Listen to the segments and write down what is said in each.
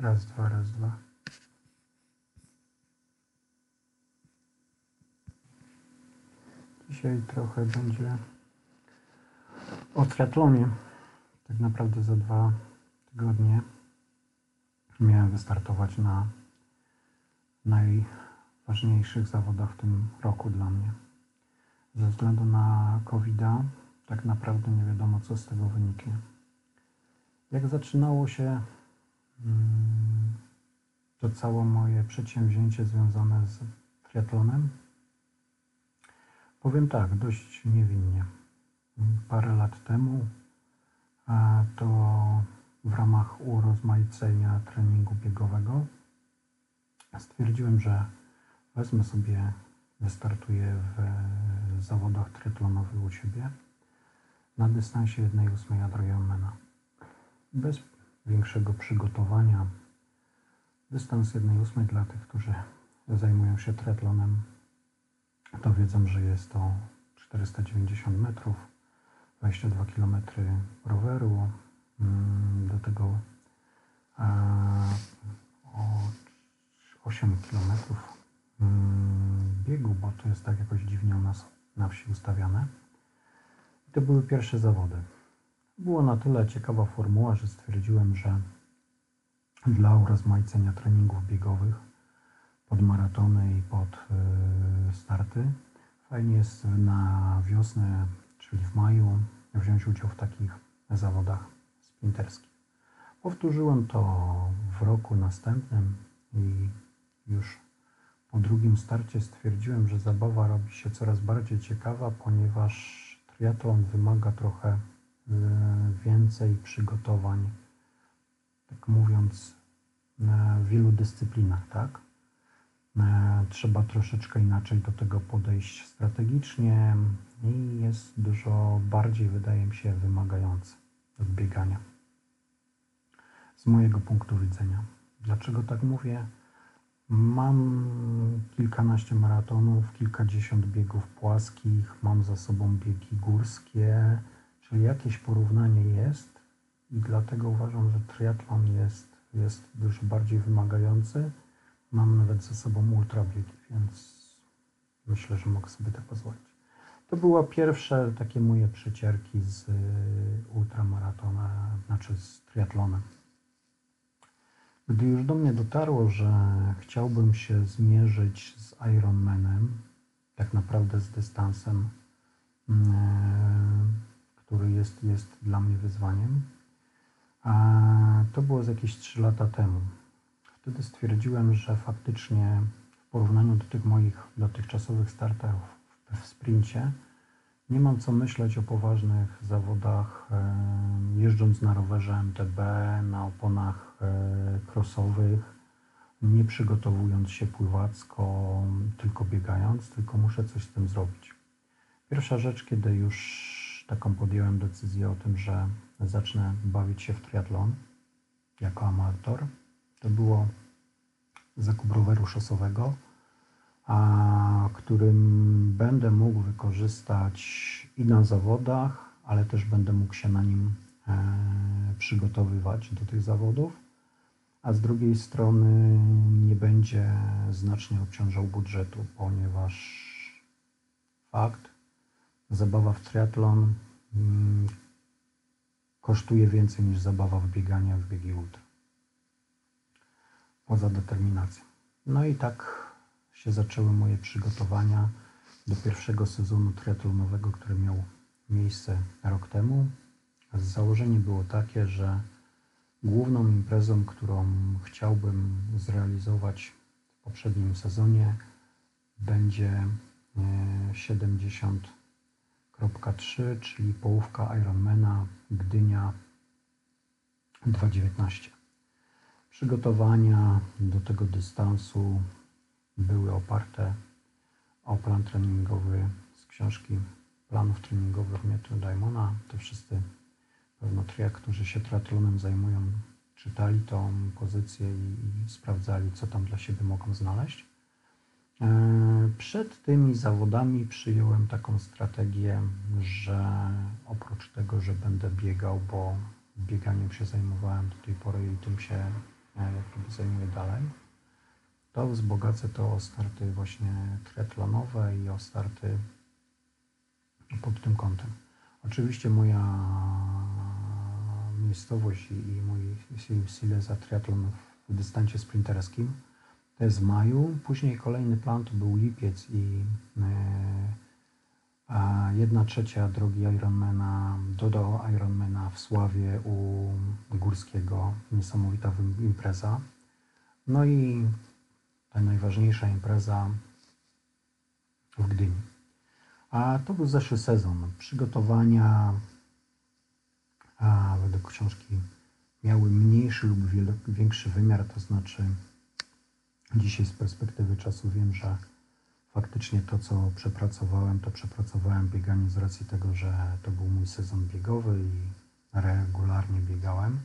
Raz, dwa, raz, dwa. Dzisiaj trochę będzie o triatlonie. Tak naprawdę za dwa tygodnie miałem wystartować na najważniejszych zawodach w tym roku dla mnie. Ze względu na covid tak naprawdę nie wiadomo, co z tego wyniknie. Jak zaczynało się to całe moje przedsięwzięcie związane z triatlonem? Powiem tak, dość niewinnie. Parę lat temu to w ramach urozmaicenia treningu biegowego stwierdziłem, że wezmę sobie, wystartuję w zawodach triatlonowych u siebie na dystansie 1,8 Ironmana. Bez większego przygotowania. Dystans 1,8 dla tych, którzy zajmują się triatlonem, to wiedzą, że jest to 490 metrów, 22 km roweru, mm, do tego 8 km mm, biegu, bo to jest tak jakoś dziwnie u nas na wsi ustawiane. I to były pierwsze zawody. Było na tyle ciekawa formuła, że stwierdziłem, że dla urozmaicenia treningów biegowych pod maratony i pod y, starty fajnie jest na wiosnę, czyli w maju, wziąć udział w takich zawodach sprinterskich. Powtórzyłem to w roku następnym i już po drugim starcie stwierdziłem, że zabawa robi się coraz bardziej ciekawa, ponieważ triatlon wymaga trochę e, więcej przygotowań, tak mówiąc, w wielu dyscyplinach, tak? E, trzeba troszeczkę inaczej do tego podejść strategicznie i jest dużo bardziej, wydaje mi się, wymagający od biegania. Z mojego punktu widzenia. Dlaczego tak mówię? Mam kilkanaście maratonów, kilkadziesiąt biegów płaskich, mam za sobą biegi górskie, czyli jakieś porównanie jest i dlatego uważam, że triatlon jest, jest dużo bardziej wymagający. Mam nawet za sobą ultrabiegi, więc myślę, że mogę sobie tak pozwolić. To były pierwsze takie moje przecierki z y, ultramaratona, znaczy z triatlonem. Gdy już do mnie dotarło, że chciałbym się zmierzyć z Ironmanem, tak naprawdę z dystansem, mm, który jest, jest dla mnie wyzwaniem, to było z jakieś 3 lata temu. Wtedy stwierdziłem, że faktycznie w porównaniu do tych moich dotychczasowych startów w sprincie, nie mam co myśleć o poważnych zawodach, jeżdżąc na rowerze MTB, na oponach e, crossowych, nie przygotowując się pływacko, tylko biegając, tylko muszę coś z tym zrobić. Pierwsza rzecz, kiedy już taką podjąłem decyzję o tym, że zacznę bawić się w triatlon jako amator, to było zakup roweru szosowego a którym będę mógł wykorzystać i na zawodach, ale też będę mógł się na nim e, przygotowywać do tych zawodów, a z drugiej strony nie będzie znacznie obciążał budżetu, ponieważ fakt, zabawa w triatlon mm, kosztuje więcej niż zabawa w bieganie w biegi ultra. Poza determinacją. No i tak się zaczęły moje przygotowania do pierwszego sezonu triatlonowego, który miał miejsce rok temu. Założenie było takie, że główną imprezą, którą chciałbym zrealizować w poprzednim sezonie, będzie e, 70 0,3, czyli połówka Ironmana Gdynia 2.19. Przygotowania do tego dystansu były oparte o plan treningowy z książki planów treningowych Mietru Diamona. To wszyscy pewno tria, którzy się triatlonem zajmują, czytali tą pozycję i, i sprawdzali, co tam dla siebie mogą znaleźć. E, przed tymi zawodami przyjąłem taką strategię, że oprócz tego, że będę biegał, bo bieganiem się zajmowałem do tej pory i tym się e, zajmuję dalej, to wzbogacę to o starty właśnie triatlonowe i o starty pod tym kątem. Oczywiście moja miejscowość i mój Silesa triatlon w dystansie sprinterskim w maju. Później kolejny plan to był lipiec i e, jedna trzecia drogi Ironmana, do Ironmana w Sławie u Górskiego. Niesamowita impreza. No i ta najważniejsza impreza w Gdyni. A to był zeszły sezon. Przygotowania według książki miały mniejszy lub większy wymiar, to znaczy dzisiaj z perspektywy czasu wiem, że faktycznie to, co przepracowałem, to przepracowałem bieganie z racji tego, że to był mój sezon biegowy i regularnie biegałem.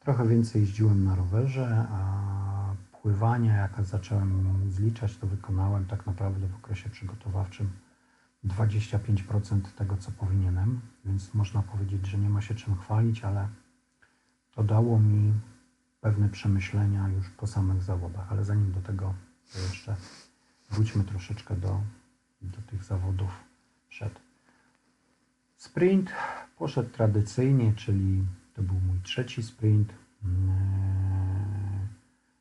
Trochę więcej jeździłem na rowerze, a pływania, jak zacząłem zliczać, to wykonałem tak naprawdę w okresie przygotowawczym 25% tego, co powinienem, więc można powiedzieć, że nie ma się czym chwalić, ale to dało mi pewne przemyślenia już po samych zawodach. Ale zanim do tego, to jeszcze wróćmy troszeczkę do, do tych zawodów przed. Sprint poszedł tradycyjnie, czyli to był mój trzeci sprint. Eee,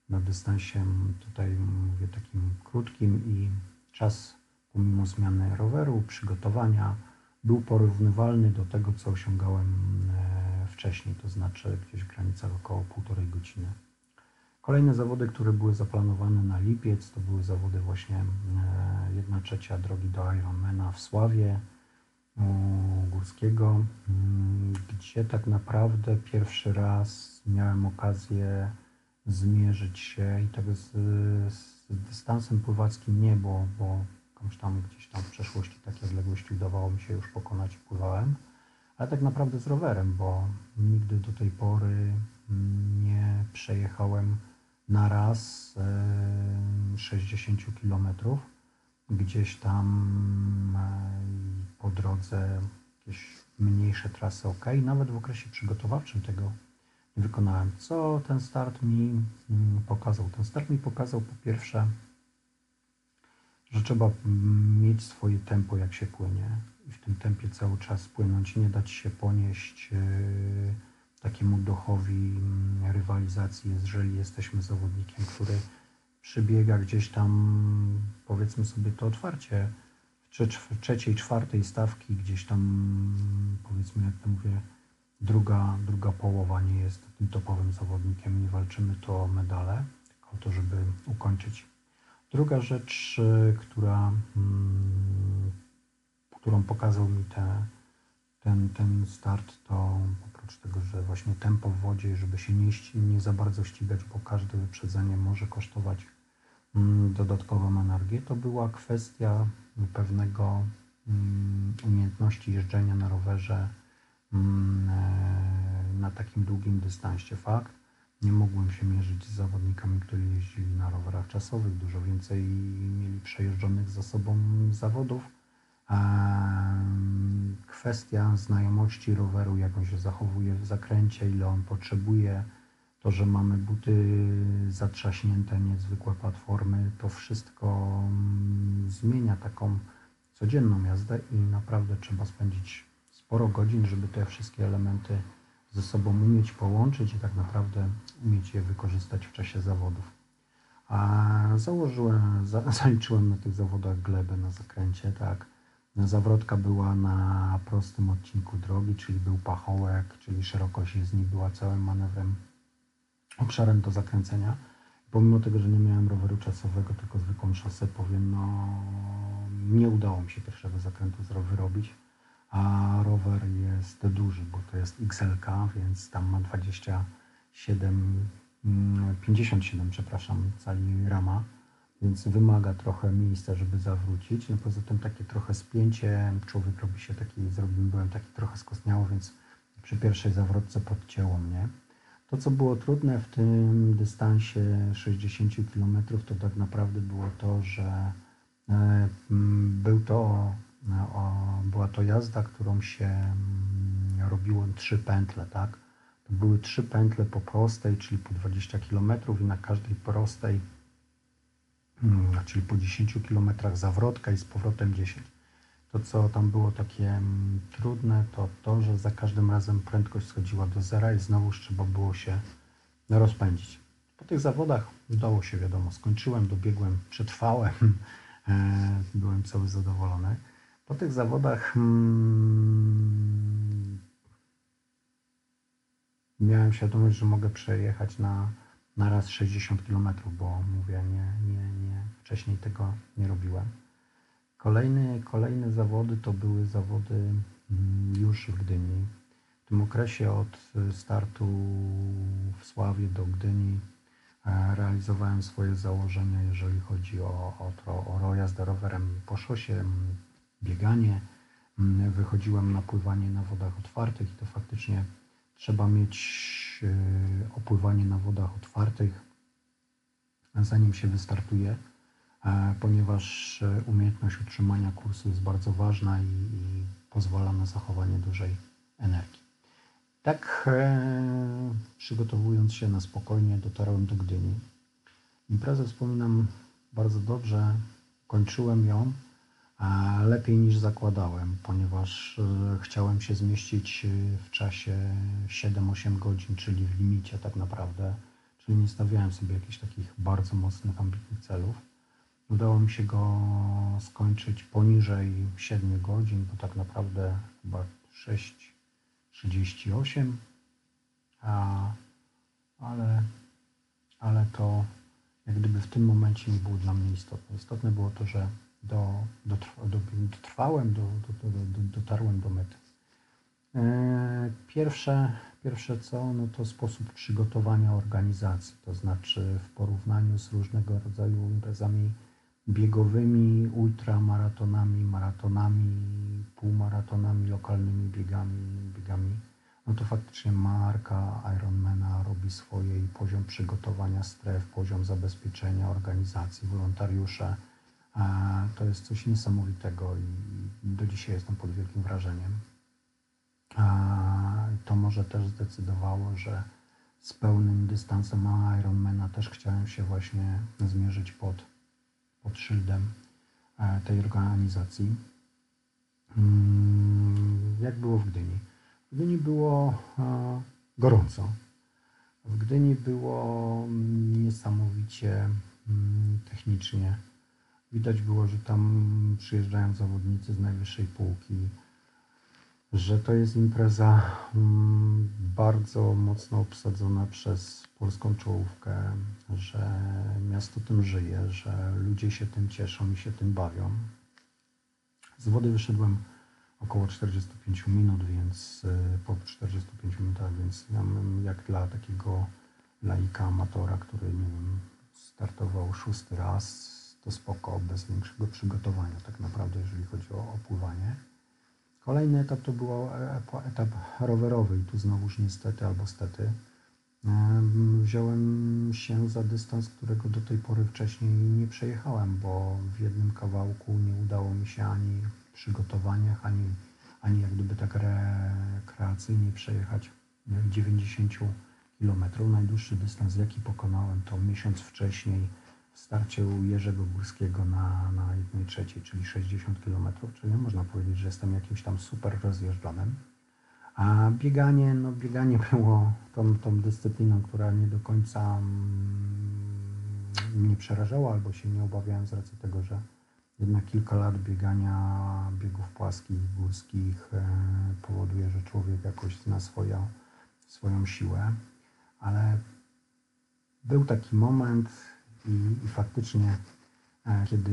na dystansie tutaj mówię takim krótkim i czas pomimo zmiany roweru, przygotowania, był porównywalny do tego, co osiągałem e, wcześniej, to znaczy gdzieś w granicach około półtorej godziny. Kolejne zawody, które były zaplanowane na lipiec, to były zawody właśnie 1 e, trzecia drogi do Ironmana w Sławie Górskiego, mm, gdzie tak naprawdę pierwszy raz miałem okazję zmierzyć się i tak z, z dystansem pływackim nie, bo, bo tam gdzieś tam w przeszłości takie odległości udawało mi się już pokonać i pływałem, ale tak naprawdę z rowerem, bo nigdy do tej pory nie przejechałem na raz 60 km gdzieś tam e, po drodze jakieś mniejsze trasy ok. Nawet w okresie przygotowawczym tego nie wykonałem. Co ten start mi pokazał? Ten start mi pokazał po pierwsze że trzeba mieć swoje tempo, jak się płynie w tym tempie cały czas płynąć, nie dać się ponieść e, takiemu duchowi mm, rywalizacji, jeżeli jesteśmy zawodnikiem, który przybiega gdzieś tam, powiedzmy sobie to otwarcie, w trzeciej, czwartej stawki, gdzieś tam, powiedzmy, jak to mówię, druga, druga połowa nie jest tym topowym zawodnikiem, nie walczymy to o medale, tylko o to, żeby ukończyć. Druga rzecz, y, która, mm, którą pokazał mi te, ten, ten start, to oprócz tego, że właśnie tempo w wodzie, żeby się nie, nie za bardzo ścigać, bo każde wyprzedzenie może kosztować mm, dodatkową energię, to była kwestia pewnego mm, umiejętności jeżdżenia na rowerze e, na takim długim dystansie. Fakt, nie mogłem się mierzyć z zawodnikami, którzy jeździli na rowerach czasowych, dużo więcej mieli przejeżdżonych za sobą zawodów. Kwestia znajomości roweru, jak on się zachowuje w zakręcie, ile on potrzebuje, to, że mamy buty zatrzaśnięte, niezwykłe platformy, to wszystko mm, zmienia taką codzienną jazdę i naprawdę trzeba spędzić sporo godzin, żeby te wszystkie elementy ze sobą umieć połączyć i tak naprawdę umieć je wykorzystać w czasie zawodów. A założyłem, za, zaliczyłem na tych zawodach glebę na zakręcie, tak. Zawrotka była na prostym odcinku drogi, czyli był pachołek, czyli szerokość jezdni była całym manewrem, obszarem do zakręcenia. Pomimo tego, że nie miałem roweru czasowego, tylko zwykłą szosę, powiem, no nie udało mi się pierwszego zakrętu wyrobić a rower jest duży, bo to jest XLK, więc tam ma 27, 57, mm, przepraszam, cali rama, więc wymaga trochę miejsca, żeby zawrócić. No poza tym takie trochę spięcie, człowiek robi się taki, zrobił, byłem taki trochę skostniało, więc przy pierwszej zawrotce podcięło mnie. To, co było trudne w tym dystansie 60 km, to tak naprawdę było to, że e, był to była to jazda, którą się mm, robiło trzy pętle, tak? To były trzy pętle po prostej, czyli po 20 km i na każdej prostej, mm, czyli po 10 km zawrotka i z powrotem 10. To, co tam było takie mm, trudne, to to, że za każdym razem prędkość schodziła do zera i znowu trzeba było się rozpędzić. Po tych zawodach udało się, wiadomo, skończyłem, dobiegłem, przetrwałem, e, byłem cały zadowolony. Po tych zawodach hmm, miałem świadomość, że mogę przejechać na, na raz 60 km, bo mówię, nie, nie, nie, wcześniej tego nie robiłem. Kolejne, kolejne zawody to były zawody mm, już w Gdyni. W tym okresie od startu w Sławie do Gdyni e, realizowałem swoje założenia, jeżeli chodzi o, o, o rozjazd rowerem po szosie, bieganie. Wychodziłem na pływanie na wodach otwartych i to faktycznie trzeba mieć e, opływanie na wodach otwartych, zanim się wystartuje E, ponieważ e, umiejętność utrzymania kursu jest bardzo ważna i, i pozwala na zachowanie dużej energii. Tak przygotowując się na spokojnie dotarłem do Gdyni. Imprezę wspominam bardzo dobrze, kończyłem ją lepiej niż zakładałem, ponieważ chciałem się zmieścić w czasie 7-8 godzin, czyli w limicie tak naprawdę, czyli nie stawiałem sobie jakichś takich bardzo mocnych, ambitnych celów. Udało mi się go skończyć poniżej 7 godzin, bo tak naprawdę chyba 6.38, a, ale, ale to jak gdyby w tym momencie nie było dla mnie istotne. Istotne było to, że do, do, do, dotrwałem, do, do, do, dotarłem do mety. E, pierwsze, pierwsze co, no to sposób przygotowania organizacji, to znaczy w porównaniu z różnego rodzaju imprezami biegowymi, ultramaratonami, maratonami, półmaratonami, lokalnymi biegami, biegami, no to faktycznie marka Ironmana robi swoje i poziom przygotowania stref, poziom zabezpieczenia organizacji, wolontariusze, to jest coś niesamowitego i do dzisiaj jestem pod wielkim wrażeniem. To może też zdecydowało, że z pełnym dystansem Ironmana też chciałem się właśnie zmierzyć pod pod szyldem e, tej organizacji. Mm, jak było w Gdyni? W Gdyni było e, gorąco. W Gdyni było niesamowicie mm, technicznie. Widać było, że tam przyjeżdżają zawodnicy z najwyższej półki że to jest impreza mm, bardzo mocno obsadzona przez polską czołówkę, że miasto tym żyje, że ludzie się tym cieszą i się tym bawią. Z wody wyszedłem około 45 minut, więc y, po 45 minutach, więc jak dla takiego laika, amatora, który nie wiem, startował szósty raz, to spoko, bez większego przygotowania tak naprawdę, jeżeli chodzi o opływanie. Kolejny etap to był etap rowerowy i tu znowuż niestety albo stety wziąłem się za dystans, którego do tej pory wcześniej nie przejechałem, bo w jednym kawałku nie udało mi się ani w przygotowaniach, ani, ani jak gdyby tak rekreacyjnie przejechać 90 km. Najdłuższy dystans jaki pokonałem to miesiąc wcześniej w starcie u Jerzego Górskiego na, na 1 trzeciej, czyli 60 km, czyli można powiedzieć, że jestem jakimś tam super rozjeżdżonym. A bieganie, no bieganie było tą, tą dyscypliną, która nie do końca mm, mnie przerażała albo się nie obawiałem z racji tego, że jednak kilka lat biegania biegów płaskich, górskich e, powoduje, że człowiek jakoś zna swoją, swoją siłę, ale był taki moment, i, i faktycznie, e, kiedy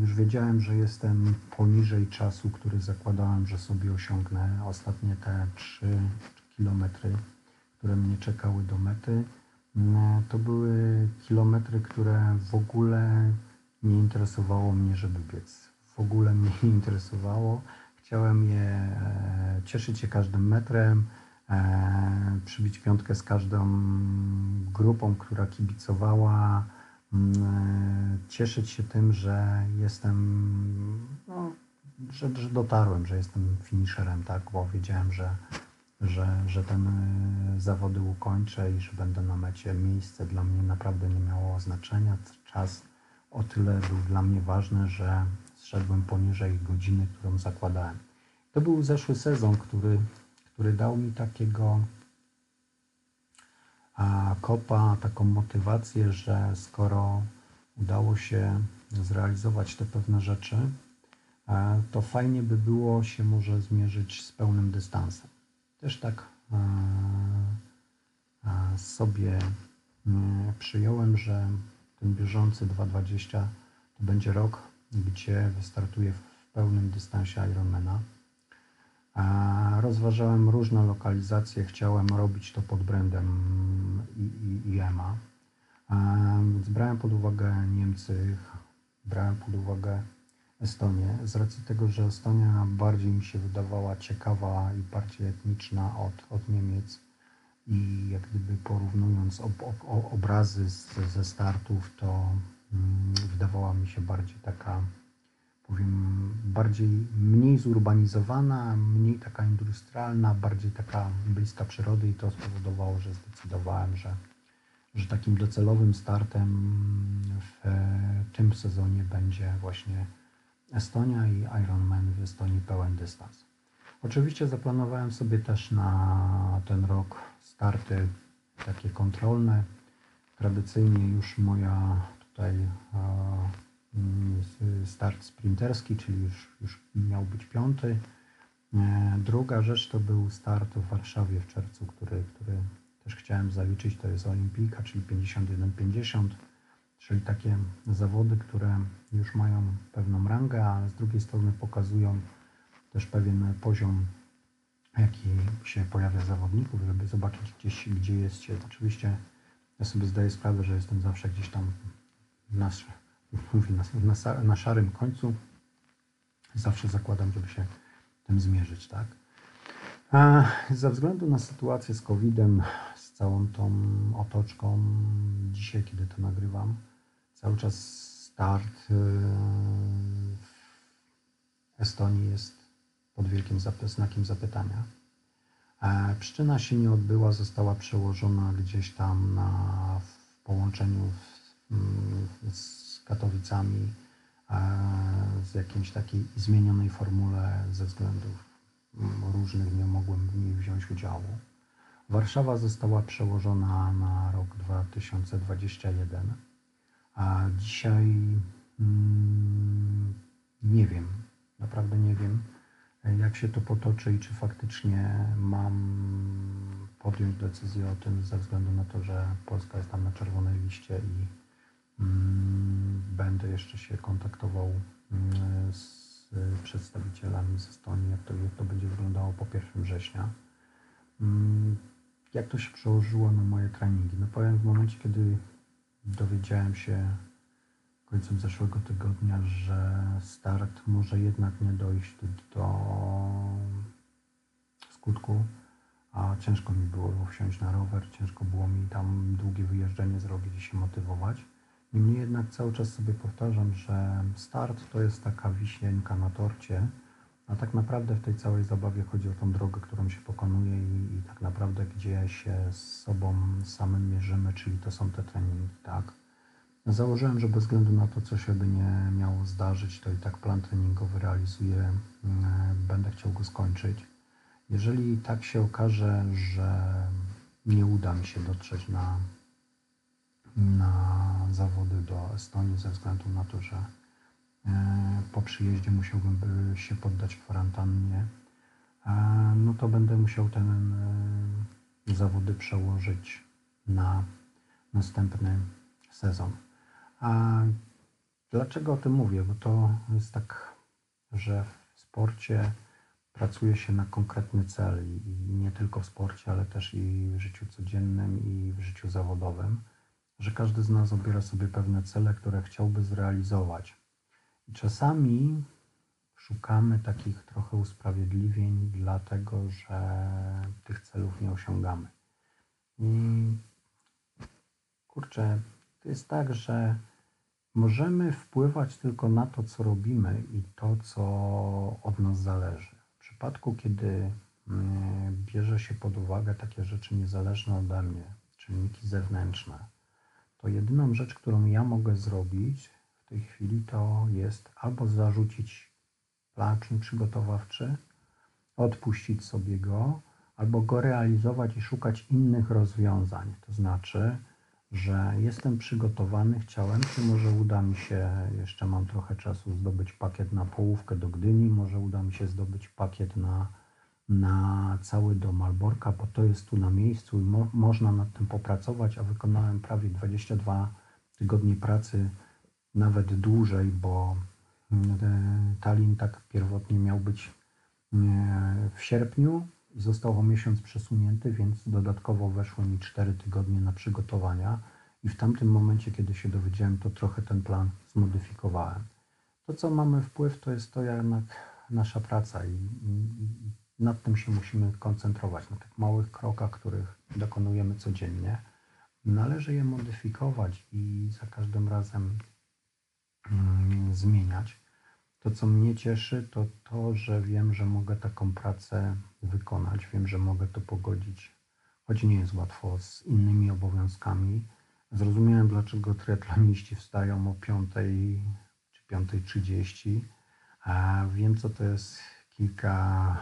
już wiedziałem, że jestem poniżej czasu, który zakładałem, że sobie osiągnę, ostatnie te 3 kilometry, które mnie czekały do mety, to były kilometry, które w ogóle nie interesowało mnie, żeby biec. W ogóle mnie nie interesowało. Chciałem je e, cieszyć się każdym metrem, e, przybić piątkę z każdą grupą, która kibicowała, cieszyć się tym, że jestem, no, że, że dotarłem, że jestem finisherem, tak, bo wiedziałem, że, że, że ten y, zawody ukończę i że będę na mecie. Miejsce dla mnie naprawdę nie miało znaczenia. Czas o tyle był dla mnie ważny, że zszedłem poniżej godziny, którą zakładałem. To był zeszły sezon, który, który dał mi takiego kopa, taką motywację, że skoro udało się zrealizować te pewne rzeczy, e, to fajnie by było się może zmierzyć z pełnym dystansem. Też tak e, e, sobie mm, przyjąłem, że ten bieżący 2.20 to będzie rok, gdzie wystartuję w pełnym dystansie Ironmana. Rozważałem różne lokalizacje, chciałem robić to pod brandem IEMA. Więc brałem pod uwagę Niemcy, brałem pod uwagę Estonię. Z racji tego, że Estonia bardziej mi się wydawała ciekawa i bardziej etniczna od, od Niemiec i jak gdyby porównując ob, ob, obrazy z, ze startów, to mm, wydawała mi się bardziej taka, powiem, bardziej mniej zurbanizowana, mniej taka industrialna, bardziej taka bliska przyrody i to spowodowało, że zdecydowałem, że że takim docelowym startem w tym sezonie będzie właśnie Estonia i Ironman w Estonii pełen dystans. Oczywiście zaplanowałem sobie też na ten rok starty takie kontrolne. Tradycyjnie już moja tutaj start sprinterski, czyli już, już miał być piąty. E, druga rzecz to był start w Warszawie w czerwcu, który, który też chciałem zaliczyć, to jest Olimpijka, czyli 51-50, czyli takie zawody, które już mają pewną rangę, a z drugiej strony pokazują też pewien poziom, jaki się pojawia zawodników, żeby zobaczyć gdzieś, gdzie jest się. Oczywiście ja sobie zdaję sprawę, że jestem zawsze gdzieś tam na, na, na, szarym końcu. Zawsze zakładam, żeby się tym zmierzyć, tak? A ze względu na sytuację z COVID-em, z całą tą otoczką, dzisiaj, kiedy to nagrywam, cały czas start y, w Estonii jest pod wielkim znakiem zapytania. E, przyczyna się nie odbyła, została przełożona gdzieś tam na, w połączeniu w, z Katowicami, z jakiejś takiej zmienionej formule ze względów różnych nie mogłem w niej wziąć udziału. Warszawa została przełożona na rok 2021, a dzisiaj mm, nie wiem, naprawdę nie wiem, jak się to potoczy i czy faktycznie mam podjąć decyzję o tym ze względu na to, że Polska jest tam na czerwonej liście i mm, będę jeszcze się kontaktował mm, z przedstawicielami z Estonii, jak to, jak to będzie wyglądało po 1 września. Mm, jak to się przełożyło na moje treningi? No powiem w momencie, kiedy dowiedziałem się końcem zeszłego tygodnia, że start może jednak nie dojść do, do skutku, a ciężko mi było wsiąść na rower, ciężko było mi tam długie wyjeżdżenie zrobić i się motywować Niemniej jednak cały czas sobie powtarzam, że start to jest taka wisienka na torcie, a tak naprawdę w tej całej zabawie chodzi o tą drogę, którą się pokonuje i, i tak naprawdę gdzie się z sobą samym mierzymy, czyli to są te treningi, tak. Założyłem, że bez względu na to, co się by nie miało zdarzyć, to i tak plan treningowy realizuję, mm, będę chciał go skończyć. Jeżeli tak się okaże, że nie uda mi się dotrzeć na na zawody do Estonii ze względu na to, że e, po przyjeździe musiałbym się poddać kwarantannie, e, no to będę musiał ten e, zawody przełożyć na następny sezon. A dlaczego o tym mówię? Bo to jest tak, że w sporcie pracuje się na konkretny cel i nie tylko w sporcie, ale też i w życiu codziennym i w życiu zawodowym że każdy z nas obiera sobie pewne cele, które chciałby zrealizować. I czasami szukamy takich trochę usprawiedliwień, dlatego że tych celów nie osiągamy. I kurczę, to jest tak, że możemy wpływać tylko na to, co robimy i to, co od nas zależy. W przypadku, kiedy mm, bierze się pod uwagę takie rzeczy niezależne ode mnie, czynniki zewnętrzne, to jedyną rzecz, którą ja mogę zrobić w tej chwili, to jest albo zarzucić plan czyn przygotowawczy, odpuścić sobie go, albo go realizować i szukać innych rozwiązań. To znaczy, że jestem przygotowany, chciałem, czy może uda mi się, jeszcze mam trochę czasu, zdobyć pakiet na połówkę do Gdyni, może uda mi się zdobyć pakiet na, na cały do Malborka, bo to jest tu na miejscu i mo można nad tym popracować, a wykonałem prawie 22 tygodnie pracy, nawet dłużej, bo mm, Tallinn tak pierwotnie miał być mm, w sierpniu, Został o miesiąc przesunięty, więc dodatkowo weszło mi 4 tygodnie na przygotowania i w tamtym momencie, kiedy się dowiedziałem, to trochę ten plan zmodyfikowałem. To, co mamy wpływ, to jest to jednak nasza praca i, i, i nad tym się musimy koncentrować, na tych małych krokach, których dokonujemy codziennie. Należy je modyfikować i za każdym razem mm, zmieniać. To, co mnie cieszy, to to, że wiem, że mogę taką pracę wykonać, wiem, że mogę to pogodzić, choć nie jest łatwo z innymi obowiązkami. Zrozumiałem, dlaczego triatloniści wstają o 5 czy 5.30. Wiem, co to jest kilka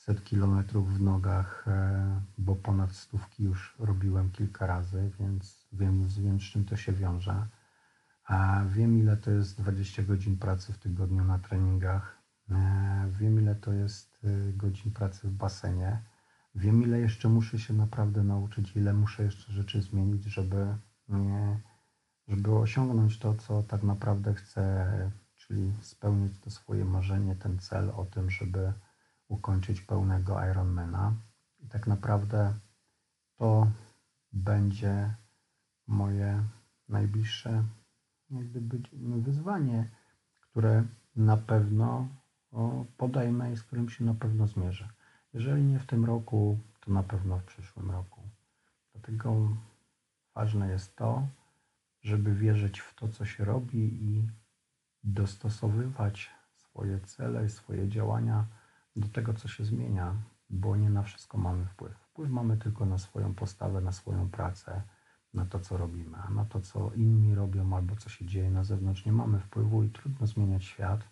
set kilometrów w nogach, e, bo ponad stówki już robiłem kilka razy, więc wiem, wiem z czym to się wiąże. A wiem, ile to jest 20 godzin pracy w tygodniu na treningach. E, wiem, ile to jest e, godzin pracy w basenie. Wiem, ile jeszcze muszę się naprawdę nauczyć, ile muszę jeszcze rzeczy zmienić, żeby, żeby osiągnąć to, co tak naprawdę chcę, czyli spełnić to swoje marzenie, ten cel o tym, żeby ukończyć pełnego Ironmana. I tak naprawdę to będzie moje najbliższe jak gdyby wyzwanie, które na pewno podejmę i z którym się na pewno zmierzę. Jeżeli nie w tym roku, to na pewno w przyszłym roku. Dlatego ważne jest to, żeby wierzyć w to, co się robi i dostosowywać swoje cele i swoje działania do tego, co się zmienia, bo nie na wszystko mamy wpływ. Wpływ mamy tylko na swoją postawę, na swoją pracę na to, co robimy, a na to, co inni robią albo co się dzieje na zewnątrz, nie mamy wpływu i trudno zmieniać świat,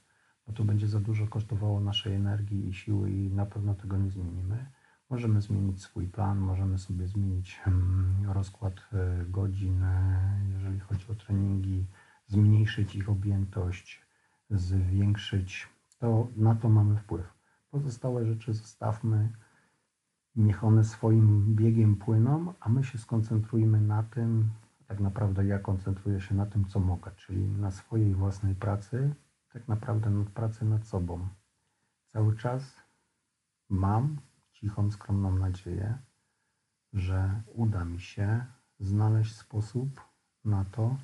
bo to będzie za dużo kosztowało naszej energii i siły i na pewno tego nie zmienimy. Możemy zmienić swój plan, możemy sobie zmienić hmm, rozkład e, godzin, e, jeżeli chodzi o treningi, zmniejszyć ich objętość, zwiększyć. To na to mamy wpływ. Pozostałe rzeczy zostawmy niech one swoim biegiem płyną, a my się skoncentrujmy na tym, tak naprawdę ja koncentruję się na tym, co mogę, czyli na swojej własnej pracy, tak naprawdę nad pracy nad sobą. Cały czas mam cichą, skromną nadzieję, że uda mi się znaleźć sposób na to,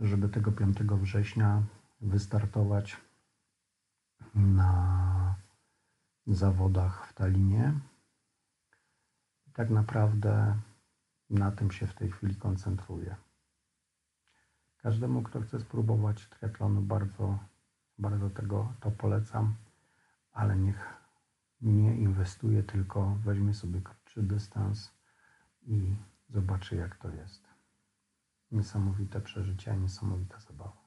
żeby tego 5 września wystartować na zawodach w Talinie tak naprawdę na tym się w tej chwili koncentruję. Każdemu, kto chce spróbować triatlonu, bardzo, bardzo tego to polecam, ale niech nie inwestuje, tylko weźmie sobie krótszy dystans i zobaczy, jak to jest. Niesamowite przeżycia, niesamowita zabawa.